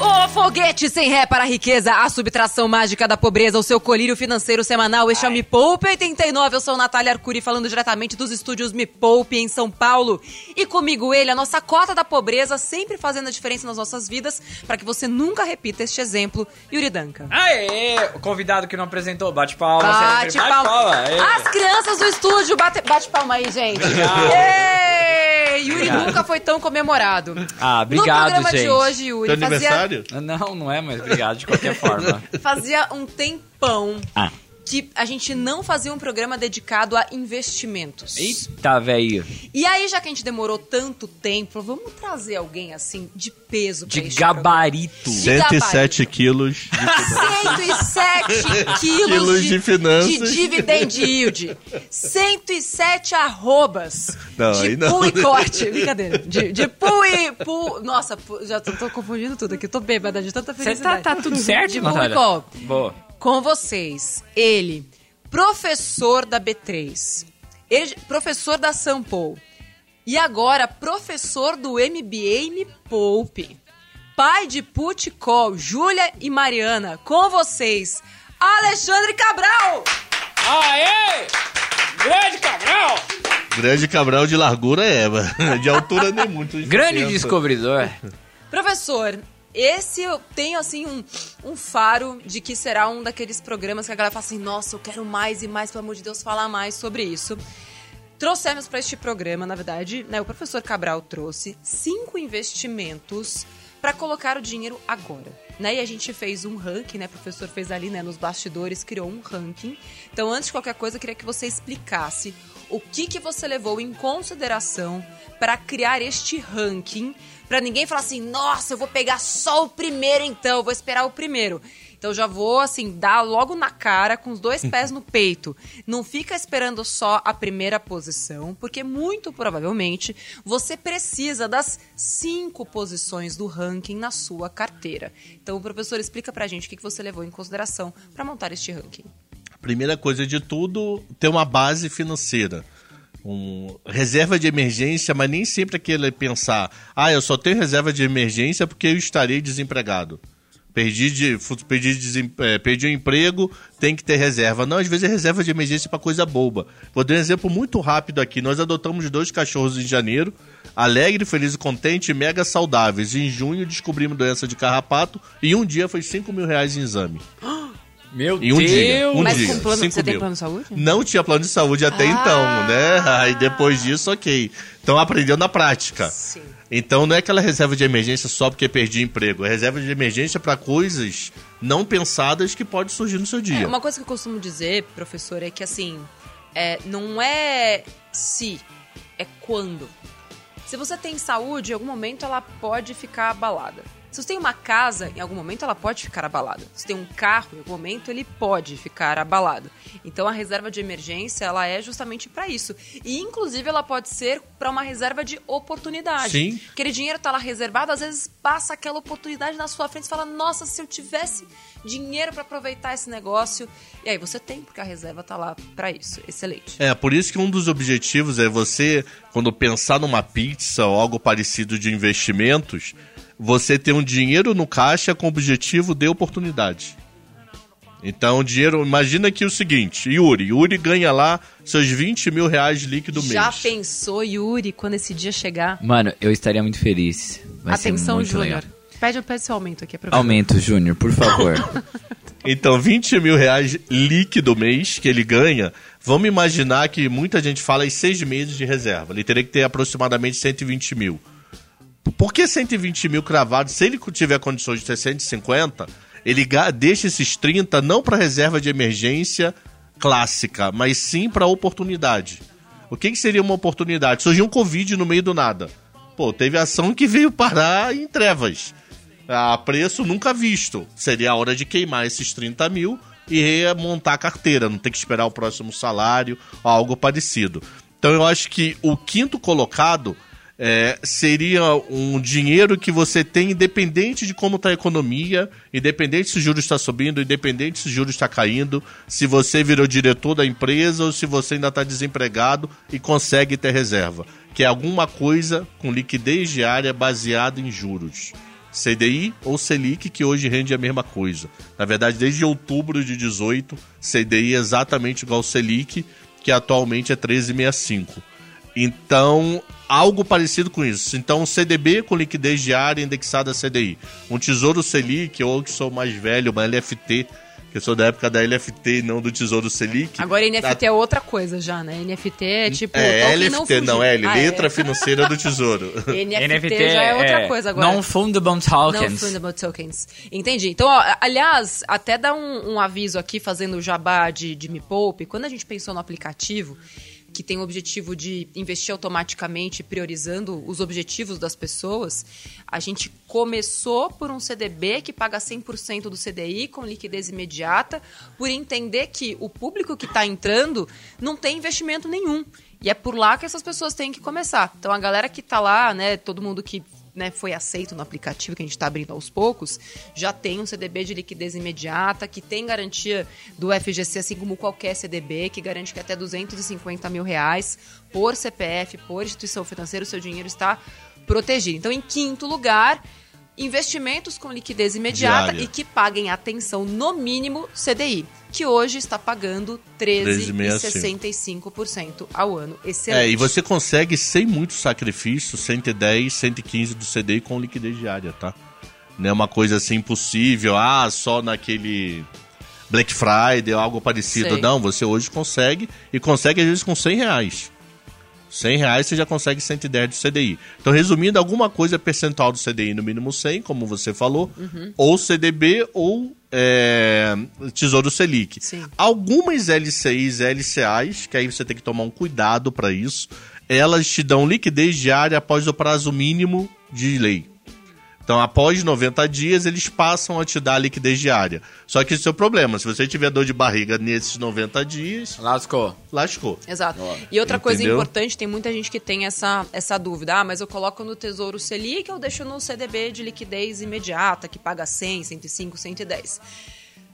O foguete sem ré para a riqueza, a subtração mágica da pobreza, o seu colírio financeiro semanal. Este é o Me Poupe 89. Eu sou Natália Arcuri, falando diretamente dos estúdios Me Poupe em São Paulo. E comigo ele, a nossa cota da pobreza, sempre fazendo a diferença nas nossas vidas, para que você nunca repita este exemplo, Yuri Danca. Aê! O convidado que não apresentou, bate palma. Bate sempre. palma. Aê. As crianças do estúdio, bate, bate palma aí, gente. Yuri Obrigado. nunca foi tão comemorado. Ah, no obrigado, programa de gente. hoje, Yuri, fazia, aniversário? Não, não é, mas obrigado de qualquer forma. fazia um tempão Ah. Que a gente não fazia um programa dedicado a investimentos. Eita, velho. E aí, já que a gente demorou tanto tempo, vamos trazer alguém assim de peso pra De gabarito. De 107 quilos de 107 quilos Quilos de finanças. de dividend yield. 107 arrobas Não, de não, pool e corte. Brincadeira. De, de pool e... Pool, nossa, já tô, tô confundindo tudo aqui. Tô bêbada de tanta Você felicidade. tá, tá tudo certo, De pool e call. Boa. Com vocês, ele, professor da B3, ele- professor da Sampo e agora professor do MBA Me Poupe. Pai de Puticol, Júlia e Mariana, com vocês, Alexandre Cabral! Aê! Grande Cabral! Grande Cabral de largura é, de altura nem muito. Grande 60. descobridor. Professor, esse eu tenho assim um, um faro de que será um daqueles programas que a galera fala assim: nossa, eu quero mais e mais, pelo amor de Deus, falar mais sobre isso. Trouxemos para este programa, na verdade, né, o professor Cabral trouxe cinco investimentos para colocar o dinheiro agora. Né? E a gente fez um ranking, né? O professor fez ali né, nos bastidores, criou um ranking. Então, antes de qualquer coisa, eu queria que você explicasse o que, que você levou em consideração para criar este ranking, para ninguém falar assim, nossa, eu vou pegar só o primeiro então, vou esperar o primeiro. Então já vou assim dar logo na cara com os dois pés no peito. Não fica esperando só a primeira posição, porque muito provavelmente você precisa das cinco posições do ranking na sua carteira. Então, professor, explica pra gente o que que você levou em consideração para montar este ranking. Primeira coisa de tudo, ter uma base financeira. Um, reserva de emergência, mas nem sempre aquele pensar, ah, eu só tenho reserva de emergência porque eu estarei desempregado. Perdi, de, perdi, desem- eh, perdi o emprego, tem que ter reserva. Não, às vezes é reserva de emergência para coisa boba. Vou dar um exemplo muito rápido aqui. Nós adotamos dois cachorros em janeiro, alegre, feliz e contente, mega saudáveis. Em junho descobrimos doença de carrapato e um dia foi 5 mil reais em exame. Meu Em um Deus! dia. Um Mas dia. com plano- você tem mil. plano de saúde? Não tinha plano de saúde até Ah. então, né? Aí depois disso, ok. Então aprendeu na prática. Sim. Então não é aquela reserva de emergência só porque perdi emprego. É reserva de emergência para coisas não pensadas que pode surgir no seu dia. É, uma coisa que eu costumo dizer, professor, é que assim, é, não é se, é quando. Se você tem saúde, em algum momento ela pode ficar abalada. Se você tem uma casa, em algum momento ela pode ficar abalada. Se você tem um carro, em algum momento ele pode ficar abalado. Então a reserva de emergência, ela é justamente para isso. E inclusive ela pode ser para uma reserva de oportunidade. Sim. Aquele dinheiro tá lá reservado, às vezes passa aquela oportunidade na sua frente e fala: "Nossa, se eu tivesse dinheiro para aproveitar esse negócio". E aí você tem, porque a reserva tá lá para isso. Excelente. É, por isso que um dos objetivos é você, quando pensar numa pizza ou algo parecido de investimentos, você ter um dinheiro no caixa com o objetivo de oportunidade. Então, o dinheiro. Imagina aqui o seguinte: Yuri. Yuri ganha lá seus 20 mil reais líquido Já mês. pensou, Yuri, quando esse dia chegar? Mano, eu estaria muito feliz. Vai Atenção, Júnior. Pede, pede seu aumento aqui, professor. Aumento, Júnior, por favor. Então, 20 mil reais líquido mês que ele ganha. Vamos imaginar que muita gente fala em seis meses de reserva. Ele teria que ter aproximadamente 120 mil. Por que 120 mil cravados? Se ele tiver condições de ter 150, ele deixa esses 30 não para reserva de emergência clássica, mas sim para oportunidade. O que, que seria uma oportunidade? Surgiu um Covid no meio do nada. Pô, teve ação que veio parar em trevas. A preço nunca visto. Seria a hora de queimar esses 30 mil e montar a carteira, não ter que esperar o próximo salário algo parecido. Então eu acho que o quinto colocado é, seria um dinheiro que você tem independente de como está a economia, independente se o juros está subindo, independente se o juros está caindo, se você virou diretor da empresa ou se você ainda está desempregado e consegue ter reserva. Que é alguma coisa com liquidez diária baseada em juros. CDI ou Selic, que hoje rende a mesma coisa. Na verdade, desde outubro de 18, CDI é exatamente igual ao Selic, que atualmente é 13,65. Então, algo parecido com isso. Então, um CDB com liquidez diária indexada a CDI. Um Tesouro Selic, ou que sou mais velho, uma LFT, que eu sou da época da LFT e não do Tesouro Selic. Agora NFT é outra coisa já, né? NFT é tipo. É, não LFT, não, fugir. L, Ah, letra é. financeira do Tesouro. NFT, já é outra coisa agora. Non-fundable tokens. Non-fundable tokens. Entendi. Então, ó, aliás, até dar um, um aviso aqui, fazendo o jabá de, de Me Poupe, quando a gente pensou no aplicativo, que tem o objetivo de investir automaticamente, priorizando os objetivos das pessoas, a gente começou por um CDB que paga 100% do CDI com liquidez imediata, por entender que o público que está entrando não tem investimento nenhum. E é por lá que essas pessoas têm que começar. Então, a galera que está lá, né, todo mundo que né, foi aceito no aplicativo que a gente está abrindo aos poucos, já tem um CDB de liquidez imediata, que tem garantia do FGC, assim como qualquer CDB, que garante que até 250 mil reais por CPF, por instituição financeira, o seu dinheiro está protegido. Então, em quinto lugar, investimentos com liquidez imediata Diária. e que paguem atenção no mínimo CDI, que hoje está pagando 13,65% ao ano. Excelente. É, e você consegue, sem muito sacrifício, 110, 115 do CDI com liquidez diária, tá? Não é uma coisa assim impossível, ah, só naquele Black Friday ou algo parecido. Sei. Não, você hoje consegue, e consegue às vezes com 100 reais. 100 reais você já consegue 110 do CDI. Então, resumindo, alguma coisa percentual do CDI no mínimo 100, como você falou, Uhum. ou CDB ou é, Tesouro Selic. Sim. Algumas LCIs e LCAs, que aí você tem que tomar um cuidado para isso, elas te dão liquidez diária após o prazo mínimo de lei. Então, após 90 dias, eles passam a te dar a liquidez diária. Só que esse é o problema. Se você tiver dor de barriga nesses 90 dias, Lascou. lascou. Exato. E outra coisa Entendeu? importante, tem muita gente que tem essa, essa dúvida. Ah, mas eu coloco no Tesouro Selic ou deixo no CDB de liquidez imediata, que paga 100, 105, 110.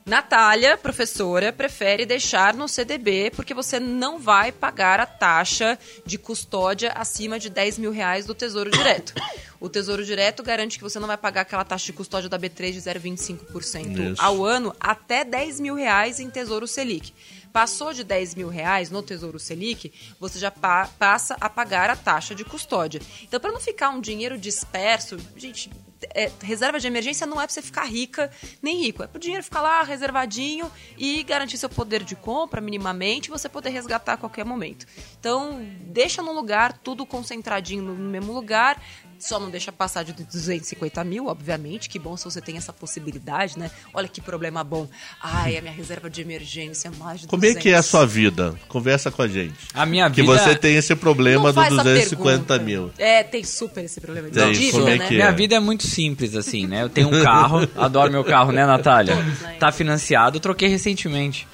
Natália, professora, prefere deixar no CDB porque você não vai pagar a taxa de custódia acima de 10 mil reais do Tesouro Direto. O Tesouro Direto garante que você não vai pagar aquela taxa de custódia da B3 de 0,25% Isso. ao ano até 10 mil reais em Tesouro Selic. Passou de 10 mil reais no Tesouro Selic, você já pa- passa a pagar a taxa de custódia. Então, para não ficar um dinheiro disperso, gente, é, reserva de emergência não é para você ficar rica nem rico. É para o dinheiro ficar lá reservadinho e garantir seu poder de compra minimamente e você poder resgatar a qualquer momento. Então, deixa no lugar, tudo concentradinho no mesmo lugar. Só não deixa passar de 250 mil, obviamente. Que bom se você tem essa possibilidade, né? Olha que problema bom. Ai, a minha reserva de emergência é mais de Como é que é a 200. sua vida? Conversa com a gente. A minha Que vida... você tem esse problema Não do faz essa 250 pergunta. mil. É, tem super esse problema dívida, como é né? que é? Minha vida é muito simples, assim, né? Eu tenho um carro, adoro meu carro, né, Natália? né? Tá financiado, troquei recentemente.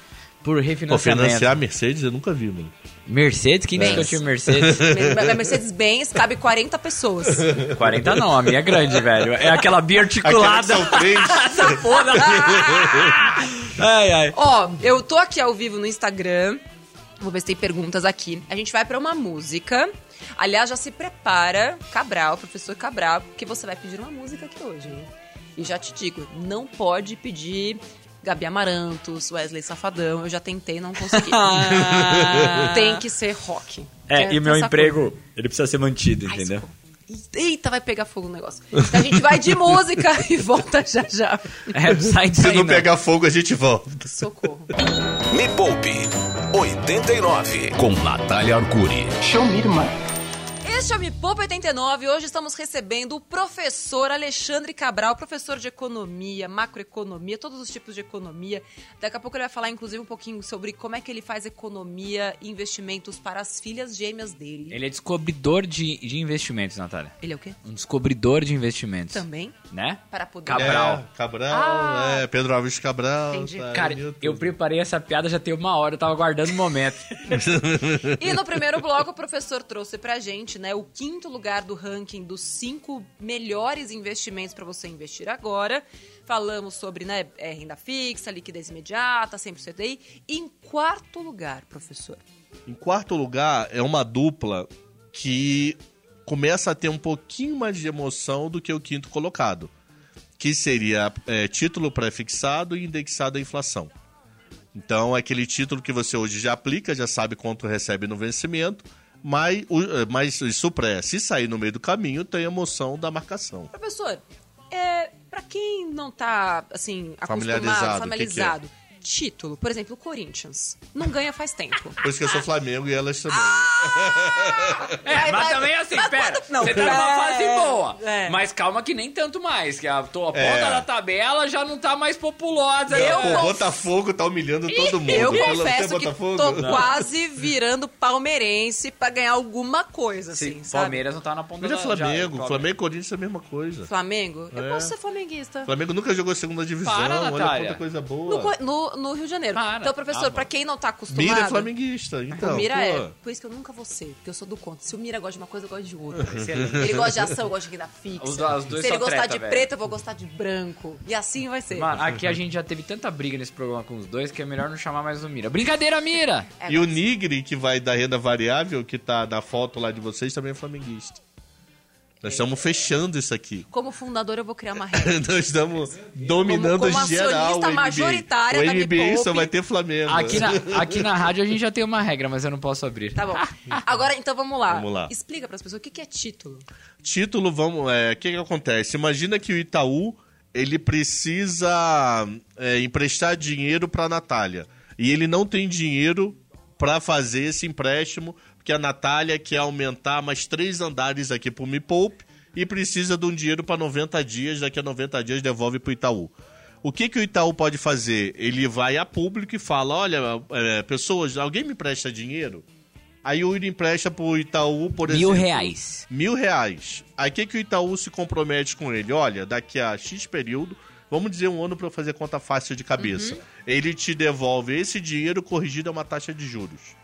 Por Pô, refinanciamento. financiar a Mercedes eu nunca vi, mano. Mercedes? Quem disse que eu tinha Mercedes? A Mercedes-Benz cabe 40 pessoas. 40 não, a minha é grande, velho. É aquela biarticulada. Aquela que são três. Essa porra. ai, ai. Ó, eu tô aqui ao vivo no Instagram. Vou ver se tem perguntas aqui. A gente vai pra uma música. Aliás, já se prepara, Cabral, professor Cabral, porque você vai pedir uma música aqui hoje, hein? E já te digo, não pode pedir Gabi Amarantos, Wesley Safadão. Eu já tentei, não consegui. tem que ser rock. É, Tem- e o meu emprego, coisa. ele precisa ser mantido, Ai, entendeu? socorro. Eita, vai pegar fogo o negócio. Então a gente vai de música e volta já já. É, sai Se não né? pegar fogo, a gente volta. Socorro. Me Poupe 89 com Natália Arcuri. Este é o Me Poupa 89. Hoje estamos recebendo o professor Alexandre Cabral, professor de economia, macroeconomia, todos os tipos de economia. Daqui a pouco ele vai falar, inclusive, um pouquinho sobre como é que ele faz economia e investimentos para as filhas gêmeas dele. Ele é descobridor de, de investimentos, Natália. Ele é o quê? Um descobridor de investimentos. Também? Né? Para poder. Cabral. É, Cabral, Ah. é, Pedro Alves Cabral. Entendi. tá, Cara, eu preparei essa piada já tem uma hora, eu tava aguardando o momento. E no primeiro bloco, o professor trouxe pra gente, né, né, o quinto lugar do ranking dos cinco melhores investimentos para você investir agora. Falamos sobre né, é, renda fixa, liquidez imediata, 100% DI. E em quarto lugar, professor. Em quarto lugar, é uma dupla que começa a ter um pouquinho mais de emoção do que o quinto colocado, que seria é, título pré-fixado e indexado à inflação. Então, é aquele título que você hoje já aplica, já sabe quanto recebe no vencimento, mas, eh, mas isso pré, se sair no meio do caminho, tem a emoção da marcação. Professor, é, para quem não tá, assim, Familiarizado, acostumado, o familiarizado, título, por exemplo, o Corinthians, não ganha faz tempo. Por isso que eu sou Flamengo e elas também. É, Vai, mas vai, também assim, mas pera. quando- não, você tá numa é, fase boa. é. Mas calma que nem tanto mais. Que a tua ponta É. da tabela já não tá mais populosa. Eu né? Pô, conf- Botafogo tá humilhando todo mundo. Eu Pelo- confesso que Botafogo? tô quase virando palmeirense pra ganhar alguma coisa, assim, Sim? Palmeiras não tá na ponta Mas é da... Flamengo. já- Flamengo e Corinthians é a mesma coisa. Flamengo? Eu É. posso ser flamenguista. Flamengo nunca jogou segunda divisão. Para, olha quanta coisa No, boa. co- no- no Rio de Janeiro. Para. Então, professor, Ah, pra bom. quem não tá acostumado... Mira é flamenguista, então. o Mira pô. é. Por isso que eu nunca vou ser, porque eu sou do contra. Se o Mira gosta de uma coisa, eu gosto de outra. Excelente. Ele gosta de ação, eu gosto de renda fixa. Os do- os dois Se ele gostar treta, de velho. preto, eu vou gostar de branco. E assim vai ser. Mano, aqui a gente já teve tanta briga nesse programa com os dois que é melhor não chamar mais o Mira. Brincadeira, Mira! É, E o mas- Nigri, que vai da renda variável, que tá na foto lá de vocês, também é flamenguista. Nós estamos fechando isso aqui. Como fundador, eu vou criar uma regra. Nós estamos dominando Como- como geral o acionista NBA. majoritária o NBA só vai ter Flamengo. Aqui na, aqui na rádio a gente já tem uma regra, mas eu não posso abrir. Tá bom. Agora, então, vamos lá. Vamos lá. Explica pras pessoas o que que é título. Título, vamos. é, O que, que acontece? Imagina que o Itaú ele precisa é, emprestar dinheiro para a Natália. E ele não tem dinheiro para fazer esse empréstimo, porque a Natália quer aumentar mais três andares aqui pro Me Poupe e precisa de um dinheiro para 90 dias, daqui a 90 dias devolve pro Itaú. O que, que o Itaú pode fazer? Ele vai a público e fala: olha, é, pessoas, alguém me presta dinheiro? Aí o Yuri empresta pro Itaú, por Mil exemplo. reais. Mil reais. Aí o que, que o Itaú se compromete com ele? Olha, daqui a X período, vamos dizer um ano para fazer conta fácil de cabeça. Ele te devolve esse dinheiro corrigido a uma taxa de juros.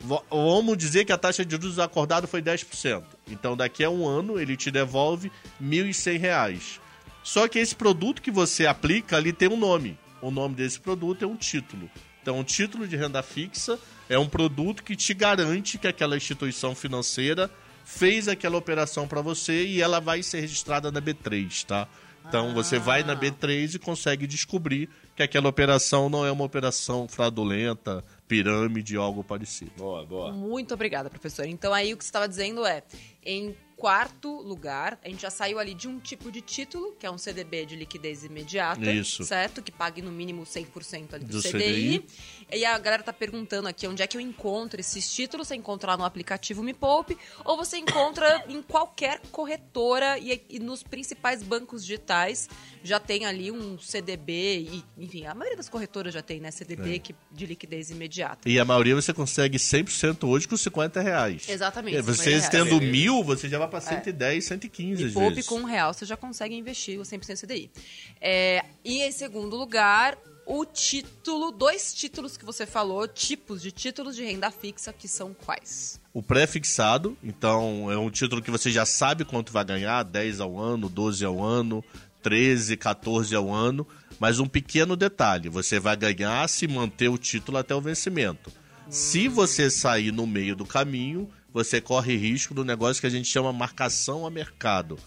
Vamos dizer que a taxa de juros acordada foi 10%. Então daqui a um ano ele te devolve 1.100 reais. Só que esse produto que você aplica ali tem um nome. O nome desse produto é um título. Então, um título de renda fixa é um produto que te garante que aquela instituição financeira fez aquela operação para você e ela vai ser registrada na B3, tá? Então você vai na B3 e consegue descobrir que aquela operação não é uma operação fraudulenta, pirâmide ou algo parecido. Boa, boa. Muito obrigada, professor. Então, aí o que você estava dizendo é: em quarto lugar, a gente já saiu ali de um tipo de título, que é um CDB de liquidez imediata. Isso. Certo? Que pague no mínimo 100% ali do, Do CDI. CDI. E a galera tá perguntando aqui onde é que eu encontro esses títulos. Você encontra lá no aplicativo Me Poupe, ou você encontra em qualquer corretora e, e nos principais bancos digitais. Já tem ali um CDB, e, enfim, a maioria das corretoras já tem, né? CDB É. que, de liquidez imediata. E a maioria você consegue 100% hoje com 50 reais. Exatamente, É, Você 50 reais. tendo mil, você já vai para 110, 115 E poupe vezes. com um real, você já consegue investir o 100% CDI. É, e em segundo lugar, o título, dois títulos que você falou, tipos de títulos de renda fixa, que são quais? O pré-fixado, então é um título que você já sabe quanto vai ganhar, 10 ao ano, 12 ao ano, 13, 14 ao ano, mas um pequeno detalhe, você vai ganhar se manter o título até o vencimento. Se você sair no meio do caminho, você corre risco do negócio que a gente chama marcação a mercado.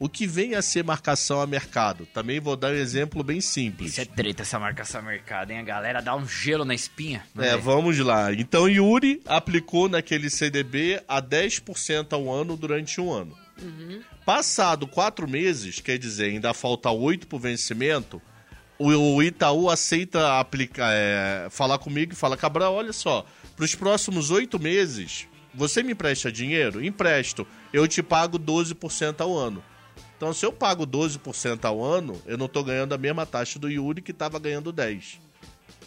O que vem a ser marcação a mercado? Também vou dar um exemplo bem simples. Isso é treta, essa marcação mercado, hein? A galera dá um gelo na espinha. É, vamos lá. Então Yuri aplicou naquele CDB a 10% ao ano durante um ano. Passado quatro meses, quer dizer, ainda falta oito para o vencimento, o, o Itaú aceita aplicar, é, falar comigo e fala, Cabral, olha só, para os próximos oito meses, você me empresta dinheiro? Empresto. Eu te pago 12% ao ano. Então, se eu pago 12% ao ano, eu não estou ganhando a mesma taxa do Yuri que estava ganhando 10%.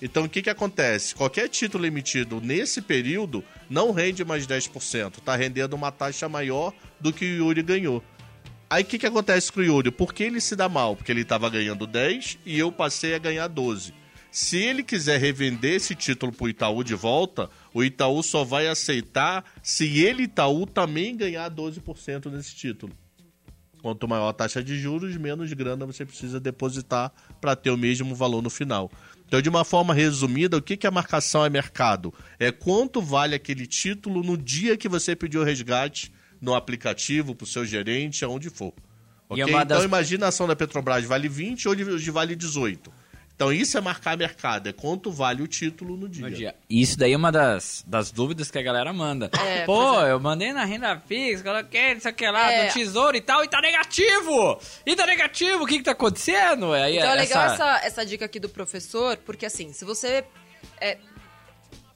Então o que, que acontece? Qualquer título emitido nesse período não rende mais 10%, está rendendo uma taxa maior do que o Yuri ganhou. Aí o que, que acontece com o Yuri? Por que ele se dá mal? Porque ele estava ganhando 10 e eu passei a ganhar 12. Se ele quiser revender esse título pro Itaú de volta, o Itaú só vai aceitar se ele, Itaú, também ganhar 12% nesse título. Quanto maior a taxa de juros, menos grana você precisa depositar para ter o mesmo valor no final. Então, de uma forma resumida, o que, que a marcação é mercado? É quanto vale aquele título no dia que você pediu o resgate no aplicativo, para o seu gerente, aonde for. É Ok? uma das- Então, imagina a ação da Petrobras vale 20, hoje vale 18. Então, isso é marcar mercado, é quanto vale o título no dia. no dia. E isso daí é uma das, das dúvidas que a galera manda. É, Pô, pois eu mandei na renda fixa, coloquei não sei o que lá, É. do tesouro e tal, e tá negativo! E tá negativo, o que que tá acontecendo? Aí, Então é legal essa- essa, essa dica aqui do professor, porque assim, se você. É,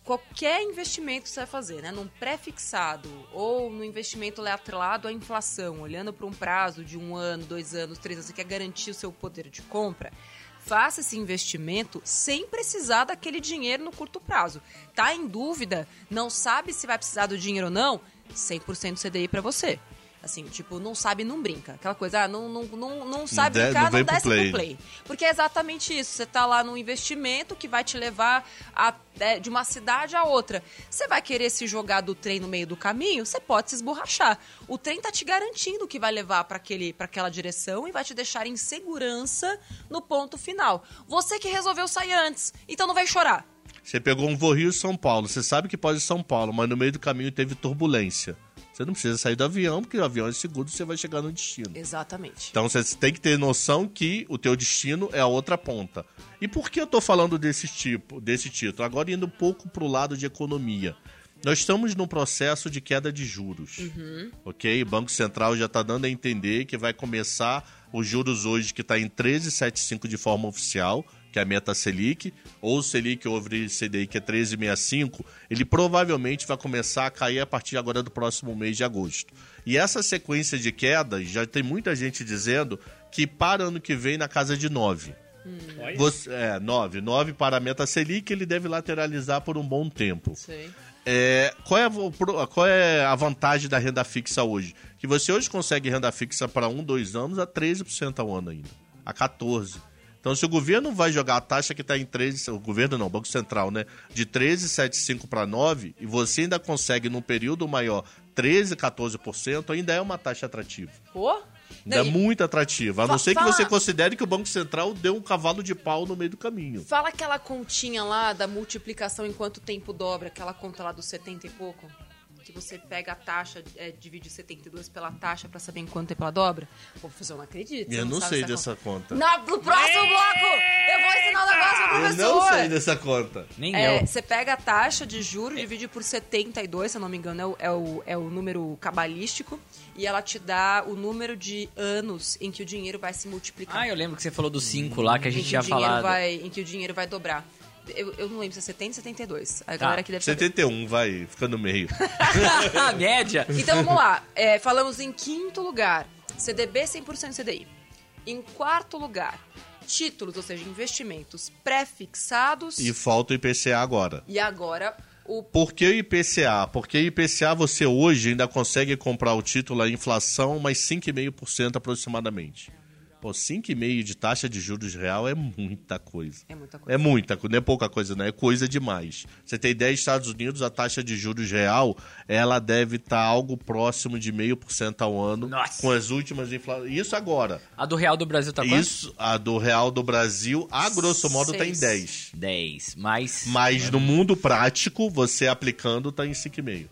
qualquer investimento que você vai fazer, né? Num pré-fixado ou no investimento atrelado à inflação, olhando para um prazo de um ano, dois anos, três anos, você quer garantir o seu poder de compra. Faça esse investimento sem precisar daquele dinheiro no curto prazo. Tá em dúvida, não sabe se vai precisar do dinheiro ou não? 100% CDI para você. Assim, tipo, não sabe, não brinca. Aquela coisa, ah, não, não, não, não sabe de- brincar, não não, vem pro desce play. pro play. Porque é exatamente isso. Você tá lá num investimento que vai te levar a- é, de uma cidade a outra. Você vai querer se jogar do trem no meio do caminho, você pode se esborrachar. O trem tá te garantindo que vai levar para aquela direção e vai te deixar em segurança no ponto final. Você que resolveu sair antes, então não vai chorar. Você pegou um voo Rio São Paulo, você sabe que pode ir São Paulo, mas no meio do caminho teve turbulência. Você não precisa sair do avião, porque o avião é seguro, você vai chegar no destino. Exatamente. Então você tem que ter noção que o teu destino é a outra ponta. E por que eu tô falando desse tipo, desse título? Agora indo um pouco pro lado de economia. Nós estamos num processo de queda de juros. Ok? O Banco Central já está dando a entender que vai começar os juros hoje que está em 13,75 de forma oficial, que é a meta Selic, ou Selic over CDI que é 13,65, ele provavelmente vai começar a cair a partir agora do próximo mês de agosto. E essa sequência de quedas, já tem muita gente dizendo que para ano que vem na casa de 9. Você, é, 9. 9 para a meta Selic, ele deve lateralizar por um bom tempo. É, qual, é, a qual é a vantagem da renda fixa hoje? Que você hoje consegue renda fixa para um, dois anos a 13% ao ano ainda. A 14%. Então, se o governo vai jogar a taxa que está em 13%, o governo não, o Banco Central, né? De 13,75 para 9%, e você ainda consegue, num período maior, 13%, 14%, ainda é uma taxa atrativa. Pô? Ainda é Não, e muito atrativa. A não ser que você considere que o Banco Central deu um cavalo de pau no meio do caminho. Fala aquela continha lá da multiplicação em quanto tempo dobra, aquela conta lá dos 70 e pouco. Que você pega a taxa, é, divide 72 pela taxa pra saber em quanto tempo ela dobra. Pô, professor, eu não acredito. Eu não sabe sei essa dessa conta. Na- no próximo bloco, eu vou ensinar um negócio pro Eu professor. não sei dessa conta. Nem É, eu. você pega a taxa de juros, divide por 72, se eu não me engano, é o, é o, é o número cabalístico, e ela te dá o número de anos em que o dinheiro vai se multiplicar. Ah, eu lembro que você falou dos 5 lá que a em gente que tinha o dinheiro falado. vai, em que o dinheiro vai dobrar. Eu, eu não lembro se é 70 ou 72. A Tá. galera aqui deve saber. 71, vai, fica no meio. a média. Então vamos lá. É, falamos em quinto lugar, CDB 100% CDI. Em quarto lugar, títulos, ou seja, investimentos pré-fixados. E falta o IPCA agora. E agora o Por que o IPCA? Porque IPCA você hoje ainda consegue comprar o título à inflação mais 5,5% aproximadamente. Pô, 5,5% de taxa de juros real é muita coisa. É muita coisa. É muita coisa, não é pouca coisa, não é coisa demais. Você tem ideia, Estados Unidos, a taxa de juros real, ela deve estar algo próximo de 0,5% ao ano Nossa. com as últimas inflações. Isso agora. A do Real do Brasil tá quanto? Isso, a do real do Brasil, a grosso modo, está em Seis. 10. 10. Mais. Mas no mundo prático, você aplicando, tá em 5,5.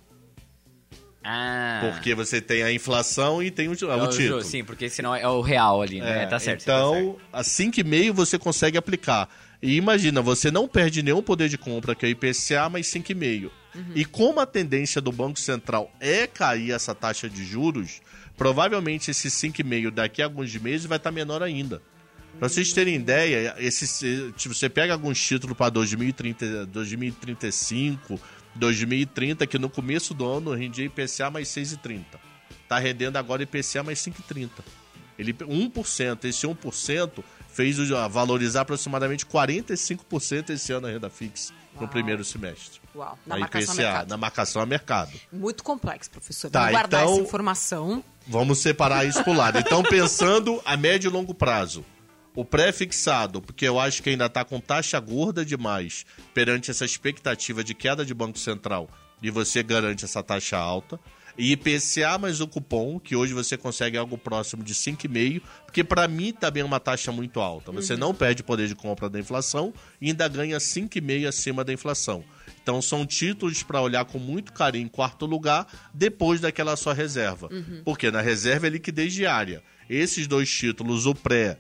Ah. Porque você tem a inflação e tem o, o É o título. ju- Sim, porque senão é o real ali, né? É, tá certo. tá certo. Então, a 5,5 você consegue aplicar. E imagina, você não perde nenhum poder de compra, que é o IPCA, mas 5,5. E como a tendência do Banco Central é cair essa taxa de juros, provavelmente esse 5,5 daqui a alguns meses vai estar menor ainda. Pra vocês terem ideia, esse, tipo, você pega alguns títulos para 2030, 2035, 2030, que no começo do ano rendia IPCA mais 6,30. Tá rendendo agora IPCA mais 5,30. Ele 1%, esse 1% fez a valorizar aproximadamente 45% esse ano a renda fixa no Uau. primeiro semestre. Uau, na Na marcação IPCA, mercado. na marcação a mercado. Muito complexo, professor. Tá, Vamos guardar então- essa informação. Vamos separar isso por lado. Então, pensando a médio e longo prazo. O pré-fixado, porque eu acho que ainda está com taxa gorda demais perante essa expectativa de queda de Banco Central e você garante essa taxa alta. E IPCA mais o cupom, que hoje você consegue algo próximo de 5,5, porque para mim também é uma taxa muito alta. Você não perde poder de compra da inflação e ainda ganha 5,5 acima da inflação. Então são títulos para olhar com muito carinho em quarto lugar, depois daquela sua reserva. Porque na reserva é liquidez diária. Esses dois títulos, o pré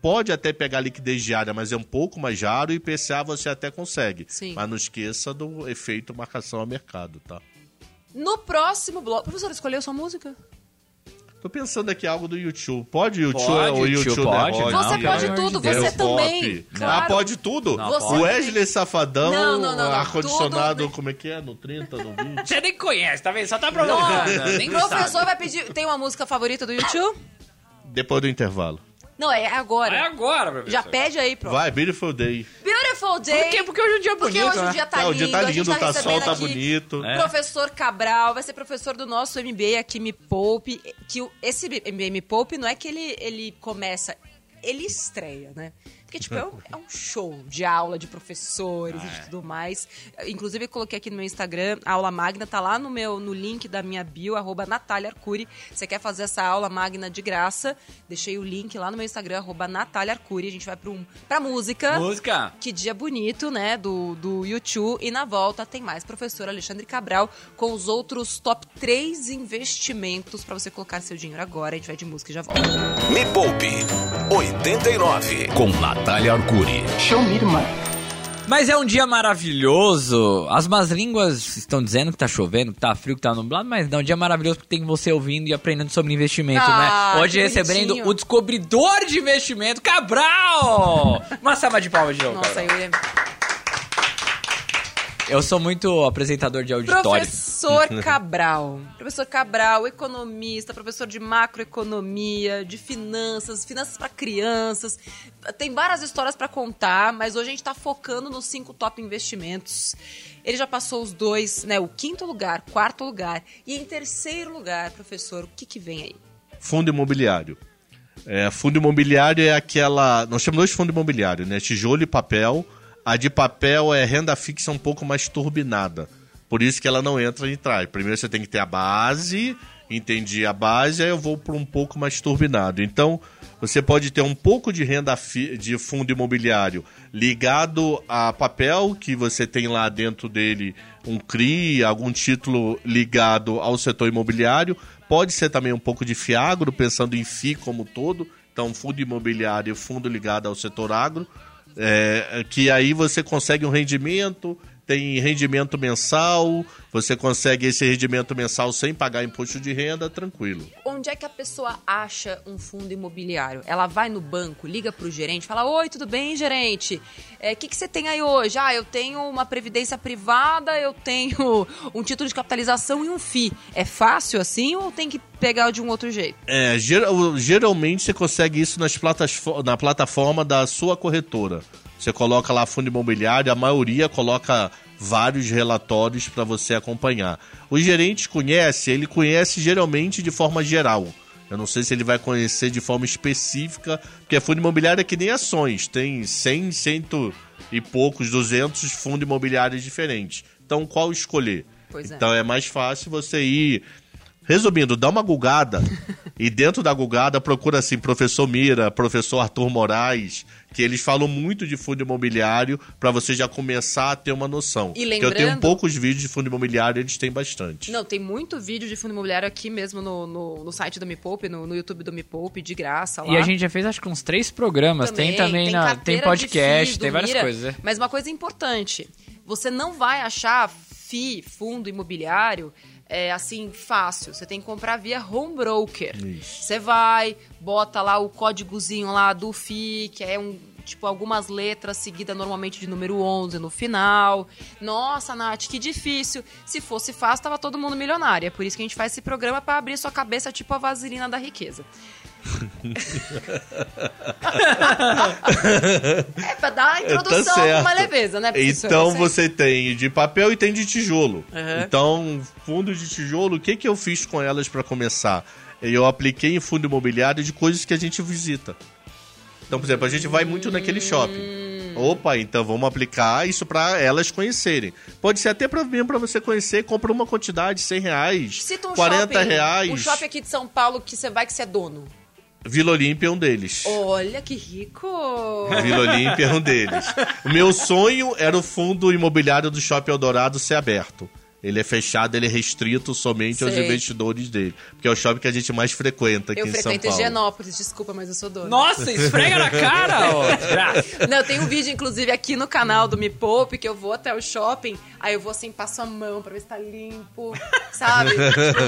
pode até pegar liquidez diária, mas é um pouco mais raro, e IPCA você até consegue. Sim. Mas não esqueça do efeito marcação ao mercado, tá? No próximo bloco. Professor, escolheu sua música? Tô pensando aqui algo do YouTube. Pode YouTube? Pode, o YouTube, YouTube pode. é Você Não, pode tudo, de você Deus. também. Pop. Claro. Ah, pode tudo? Não, Você o também. Wesley Safadão, Não, não, não, não. ar-condicionado, Tudo- como é que é? No 30, no 20? Você nem conhece, tá vendo? Só tá provocando. nem O professor vai pedir. Tem uma música favorita do YouTube? Depois do intervalo. Não, é agora. É agora, professor. Já pede aí, pronto. Vai, Beautiful Day. Beautiful Day. Por quê? Porque hoje o dia é Porque bonito, hoje o né? dia tá É, o lindo. dia tá a gente lindo, tá recebendo sol, tá aqui bonito. É. Professor Cabral vai ser professor do nosso MBA aqui, Me Poupe. Que esse MBA Me Poupe não é que ele, ele começa, ele estreia, né? Porque, tipo, é um, é um show de aula de professores e de tudo mais. Inclusive, eu coloquei aqui no meu Instagram, a aula magna tá lá no meu no link da minha bio, arroba Natália Arcuri. Você quer fazer essa aula magna de graça? Deixei o link lá no meu Instagram, arroba Natália Arcuri. A gente vai pra, um, pra música. Música. Que dia bonito, né? Do, do YouTube. E na volta tem mais professor Alexandre Cabral com os outros top 3 investimentos pra você colocar seu dinheiro agora. A gente vai de música e já volta. Me Poupe 89 com Natália Arcuri. Mas é um dia maravilhoso. As más línguas estão dizendo que tá chovendo, que tá frio, que tá nublado, mas não, é um dia maravilhoso porque tem você ouvindo e aprendendo sobre investimento, Ah, né? Hoje recebendo bonitinho. o descobridor de investimento, Cabral! Uma salva de palmas de novo, Nossa, Cabral. eu ia... Eu sou muito apresentador de auditório. Professor Cabral. Professor Cabral, economista, professor de macroeconomia, de finanças, finanças para crianças. Tem várias histórias para contar, mas hoje a gente tá focando nos cinco top investimentos. Ele já passou os dois, né? O quinto lugar, quarto lugar. E em terceiro lugar, professor, o que, que vem aí? Fundo imobiliário. É, fundo imobiliário é aquela. Nós temos dois fundos imobiliários, né? Tijolo e papel. A de papel é renda fixa um pouco mais turbinada. Por isso que ela não entra em trás. Primeiro você tem que ter a base, entendi a base, aí eu vou para um pouco mais turbinado. Então, você pode ter um pouco de renda de fundo imobiliário ligado a papel, que você tem lá dentro dele um CRI, algum título ligado ao setor imobiliário. Pode ser também um pouco de fiagro, pensando em FI como todo. Então, fundo imobiliário e fundo ligado ao setor agro. É, que aí você consegue um rendimento, tem rendimento mensal, você consegue esse rendimento mensal sem pagar imposto de renda, tranquilo. Onde é que a pessoa acha um fundo imobiliário? Ela vai no banco, liga pro gerente, fala: Oi, tudo bem, gerente? O que, que você tem aí hoje? Ah, eu tenho uma previdência privada, eu tenho um título de capitalização e um FI. É fácil assim ou tem que pegar de um outro jeito? É, geral- geralmente você consegue isso nas platas, na plataforma da sua corretora. Você coloca lá fundo imobiliário, a maioria coloca vários relatórios para você acompanhar. O gerente conhece, ele conhece geralmente de forma geral. Eu não sei se ele vai conhecer de forma específica, porque fundo imobiliário é que nem ações, tem 100, cento e poucos, 200 fundos imobiliários diferentes. Então, qual escolher? Pois é. Então, é mais fácil você ir Resumindo, dá uma gugada e dentro da gugada procura assim, professor Mira, professor Arthur Moraes, que eles falam muito de fundo imobiliário para você já começar a ter uma noção. E Porque eu tenho lembrando- poucos vídeos de fundo imobiliário, eles têm bastante. Não, tem muito vídeo de fundo imobiliário aqui mesmo no, no, no site do Me Poupe, no, no YouTube do Me Poupe, de graça lá. E a gente já fez acho que uns três programas. tem também na, tem podcast, FII tem várias Mira. coisas. né? Mas uma coisa importante, você não vai achar FI, fundo imobiliário, é, assim, fácil. Você tem que comprar via home broker. Você vai, bota lá o códigozinho lá do FI, que é um tipo algumas letras seguidas normalmente de número 11 no final. Nossa, Nath, que difícil. Se fosse fácil, tava todo mundo milionário. É por isso que a gente faz esse programa para abrir sua cabeça tipo a vaselina da riqueza. é pra dar a introdução Tá com certo. uma leveza, né, professor? Então você tem de papel e tem de tijolo. Uhum. Então, fundo de tijolo, o que, que eu fiz com elas para começar? Eu apliquei em fundo imobiliário de coisas que a gente visita. Então, por exemplo, a gente vai muito naquele shopping. Opa, então vamos aplicar isso pra elas conhecerem. Pode ser até pra, mesmo pra você conhecer, compra uma quantidade, 100 reais, Cita um 40 shopping, reais. Um shopping aqui de São Paulo que você vai que você é dono. Vila Olímpia é um deles. Olha que rico! Vila Olímpia é um deles. O meu sonho era o fundo imobiliário do Shopping Eldorado ser aberto. Ele é fechado, ele é restrito somente aos Sei. investidores dele. Porque é o shopping que a gente mais frequenta aqui Eu em São frequento Paulo. Higienópolis, desculpa, mas eu sou dona. Nossa, esfrega na cara, ó. Não, tem um vídeo, inclusive, aqui no canal do Me Poupe, que eu vou até o shopping, aí eu vou assim, passo a mão pra ver se tá limpo, sabe?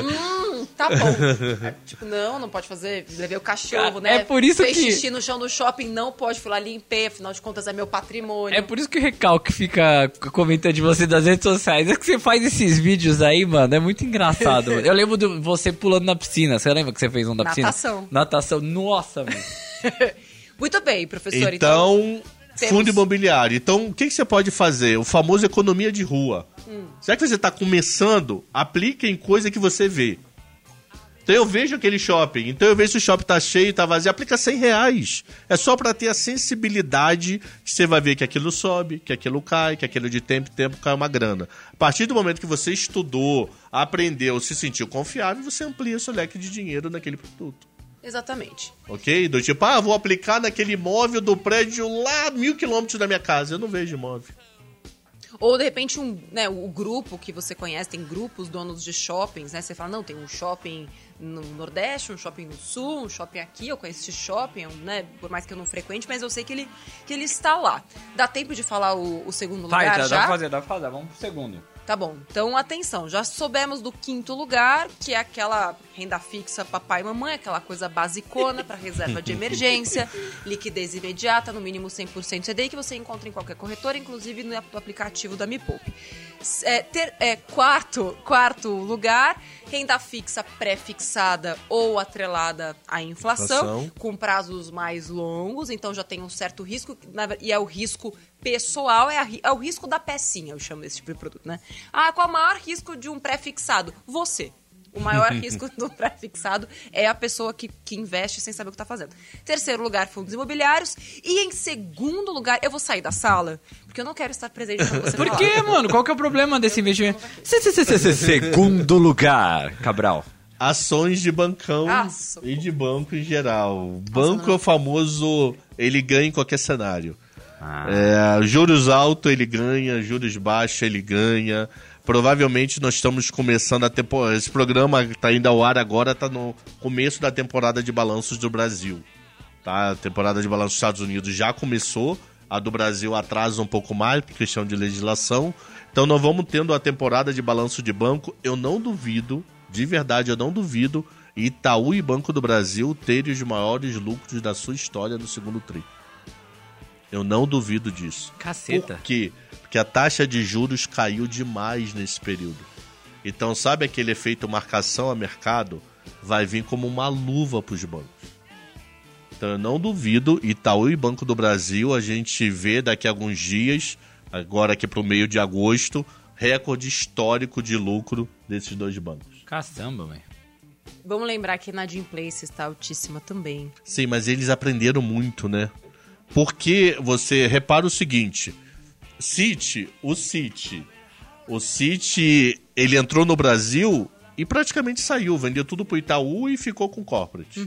Hum, tá bom. Aí, tipo, não, não pode fazer, levei o cachorro, Cara, né? é por isso Fez que- xixi no chão do shopping, não pode, fui lá, limpei, afinal de contas é meu patrimônio. É por isso que o recalque fica comentando de você das redes sociais. É que você faz esses vídeos aí, mano. É muito engraçado. mano. Eu lembro de você pulando na piscina. Você lembra que você fez um da piscina? Natação. Natação. Nossa, mano. Muito bem, professor. Então, temos- fundo imobiliário. Então, o que, que você pode fazer? O famoso economia de rua. Hum. Já que você está começando, aplique em coisa que você vê. Então eu vejo aquele shopping, então eu vejo se o shopping tá cheio, tá vazio, aplica 100 reais. É só para ter a sensibilidade que você vai ver que aquilo sobe, que aquilo cai, que aquilo de tempo em tempo cai uma grana. A partir do momento que você estudou, aprendeu, se sentiu confiável, você amplia seu leque de dinheiro naquele produto. Exatamente. Ok? Do tipo, ah, vou aplicar naquele imóvel do prédio lá mil quilômetros da minha casa. Eu não vejo imóvel. Ou, de repente, um, né, o grupo que você conhece, tem grupos donos de shoppings, né? Você fala, não, tem um shopping no Nordeste, um shopping no Sul, um shopping aqui, eu conheço esse shopping, né? Por mais que eu não frequente, mas eu sei que ele, que ele está lá. Dá tempo de falar o, o segundo Vai, lugar tá, já? dá pra fazer, dá pra fazer. Vamos pro segundo. Tá bom, então atenção, já soubemos do quinto lugar, que é aquela renda fixa papai e mamãe, aquela coisa basicona para reserva de emergência, liquidez imediata, no mínimo 100% CDI, que você encontra em qualquer corretora, inclusive no aplicativo da Me Poupe. É, ter, é, quarto, quarto lugar, renda fixa pré-fixada ou atrelada à inflação, Inflação. com prazos mais longos, então já tem um certo risco, e é o risco pessoal, é, a é o risco da pecinha, eu chamo esse tipo de produto, né? Ah, qual é o maior risco de um pré-fixado? Você. O maior risco do pré-fixado é a pessoa que, que investe sem saber o que está fazendo. Terceiro lugar, fundos imobiliários. E em segundo lugar, eu vou sair da sala, porque eu não quero estar presente quando você Por falar. quê, mano? Qual que é o problema desse investimento? Se- se- se- se- se- Segundo lugar, Cabral. Ações de bancão Ah, e de banco em geral. Banco é o famoso, ele ganha em qualquer cenário. É, juros altos ele ganha, juros baixos ele ganha. Provavelmente nós estamos começando a temporada. Esse programa está indo ao ar agora, está no começo da temporada de balanços do Brasil. Tá? A temporada de balanços dos Estados Unidos já começou. A do Brasil atrasa um pouco mais por questão de legislação. Então nós vamos tendo a temporada de balanço de banco. Eu não duvido, de verdade, eu não duvido, Itaú e Banco do Brasil terem os maiores lucros da sua história no segundo tri. Eu não duvido disso. Caceta. Por quê? Porque a taxa de juros caiu demais nesse período. Então, sabe aquele efeito marcação a mercado? Vai vir como uma luva para os bancos. Então, eu não duvido, Itaú e Banco do Brasil, a gente vê daqui a alguns dias, agora aqui para o meio de agosto, recorde histórico de lucro desses dois bancos. Caçamba, velho. Vamos lembrar que a Inadimplência está altíssima também. Sim, mas eles aprenderam muito, né? Porque você repara o seguinte: City, o City, o City, ele entrou no Brasil e praticamente saiu, vendeu tudo pro Itaú e ficou com o corporate.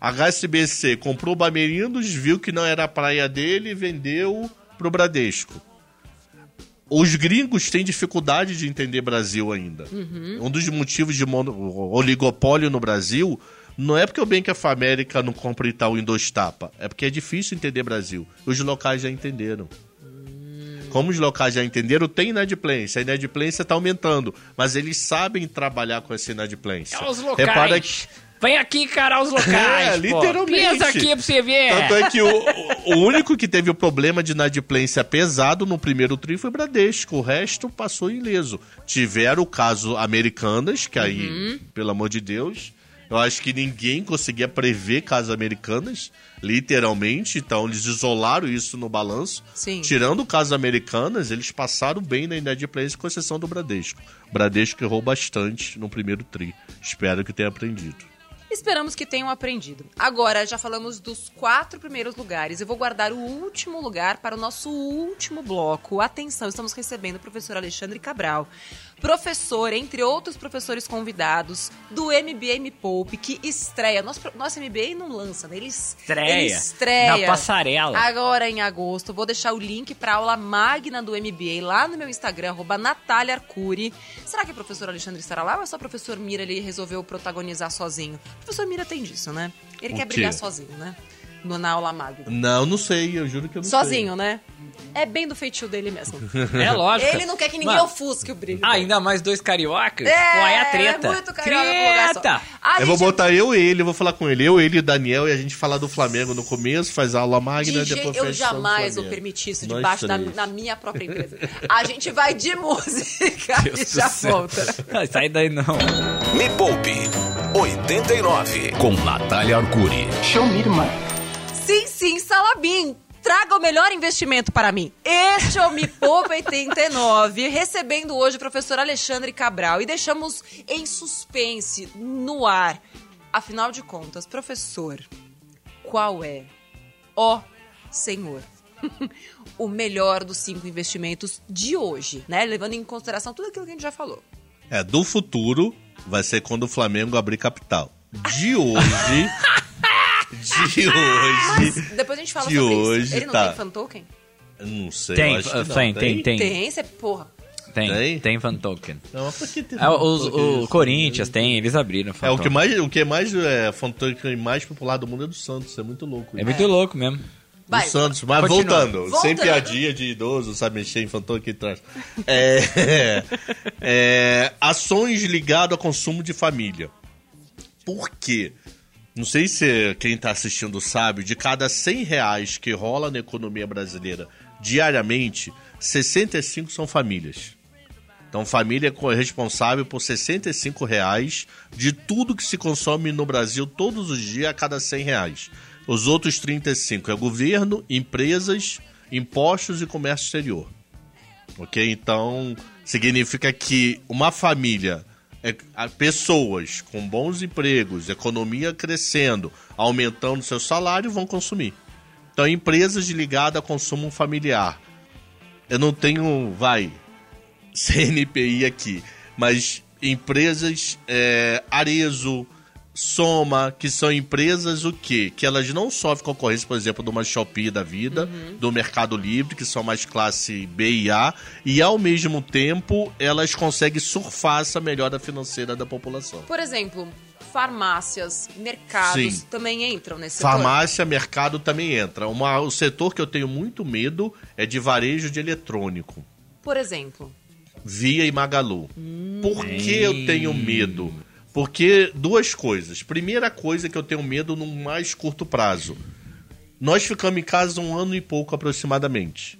A HSBC comprou o Bamerindos, viu que não era a praia dele e vendeu pro Bradesco. Os gringos têm dificuldade de entender Brasil ainda. Um dos motivos de mono- oligopólio no Brasil não é porque o Bank of America não compra Itaú em dois tapa. É porque é difícil entender Brasil. Os locais já entenderam. Como os locais já entenderam, tem inadimplência. A inadimplência está aumentando. Mas eles sabem trabalhar com essa inadimplência. É os locais. Repara que Vem aqui encarar os locais. É, pô. literalmente. Pensa aqui pra você ver. Tanto é que o, o- único que teve o problema de inadimplência pesado no primeiro tri foi o Bradesco. O resto passou ileso. Tiveram o caso Americanas, que aí, pelo amor de Deus, eu acho que ninguém conseguia prever casos Americanas, literalmente. Então eles isolaram isso no balanço. Sim. Tirando caso Americanas, eles passaram bem na inadimplência, com exceção do Bradesco. O Bradesco errou bastante no primeiro tri. Espero que tenha aprendido. Esperamos que tenham aprendido. Agora, já falamos dos quatro primeiros lugares. Eu vou guardar o último lugar para o nosso último bloco. Atenção, estamos recebendo o professor Alexandre Cabral. Professor, entre outros professores convidados, do MBA Me Poupe, que estreia. Nosso, nosso MBA não lança, né? Ele Estreia. Ele estreia. Na passarela. Agora em agosto. Vou deixar o link para aula magna do MBA lá no meu Instagram, arroba Natália Arcuri. Será que o professor Alexandre estará lá ou é só o professor Mira ele resolveu protagonizar sozinho? O professor Mira tem disso, né? Ele O quer quê? brigar sozinho, né? No, na aula magna. Não, não sei, eu juro que eu não Sozinho, né? É bem do feitio dele mesmo. É lógico. Ele não quer que ninguém Mano, ofusque o brilho. Ah, ainda mais dois cariocas? É, Pô, é treta. É muito carioca. Treta. A. Eu vou gente- botar eu e ele, eu vou falar com ele. Eu, ele e o Daniel, e a gente falar do Flamengo no começo, faz a aula magna, De depois eu jamais vou permitir isso Nós debaixo da, na minha própria empresa. A gente vai de música Deus e já volta. Ai, Sai daí não. Me Poupe 89 com Natália Arcuri. Sim, sim, Salabim. Traga o melhor investimento para mim. Este é o Me Poupa 89, recebendo hoje o professor Alexandre Cabral. E deixamos em suspense, no ar. Afinal de contas, professor, qual é, ó senhor, o melhor dos cinco investimentos de hoje, né? Levando em consideração tudo aquilo que a gente já falou. É, do futuro vai ser quando o Flamengo abrir capital. De hoje. de hoje. Depois a gente fala De sobre hoje, isso. Ele não tá. tem fan token? eu Não sei. Tem, eu acho que não. tem, tem, tem. Tem, você, porra. Tem, Tem? tem fan token. Não, mas por que tem É, os- fan token o? Corinthians tem, eles abriram fan É, o que token. mais, o que é mais é, fan token mais popular do mundo é do Santos. É muito louco. É isso. muito louco mesmo. Do Vai. Santos, mas Continua. voltando, Voltando. sem piadinha de idoso, sabe mexer em fantoche aqui atrás. É, é, ações ligadas ao consumo de família. Por quê? Não sei se quem está assistindo sabe, de cada 100 reais que rola na economia brasileira diariamente, 65 são famílias. Então, família é responsável por 65 reais de tudo que se consome no Brasil todos os dias a cada 100 reais. Os outros 35 é governo, empresas, impostos e comércio exterior. Ok? Então, significa que uma família, pessoas com bons empregos, economia crescendo, aumentando seu salário, vão consumir. Então, empresas ligadas a consumo familiar. Eu não tenho, vai, CNPI aqui, mas empresas é, Arezo, Soma, que são empresas o quê? Que elas não sofrem concorrência, por exemplo, de uma Shopee da vida, do Mercado Livre, que são mais classe B e A, e ao mesmo tempo elas conseguem surfar essa melhora financeira da população. Por exemplo, farmácias, mercados Sim. também entram nesse setor? Farmácia, mercado também entra. Uma, o setor que eu tenho muito medo é de varejo de eletrônico. Por exemplo, Via e Magalu. Por que eu tenho medo? Porque duas coisas. Primeira coisa que eu tenho medo no mais curto prazo. Nós ficamos em casa um ano e pouco aproximadamente.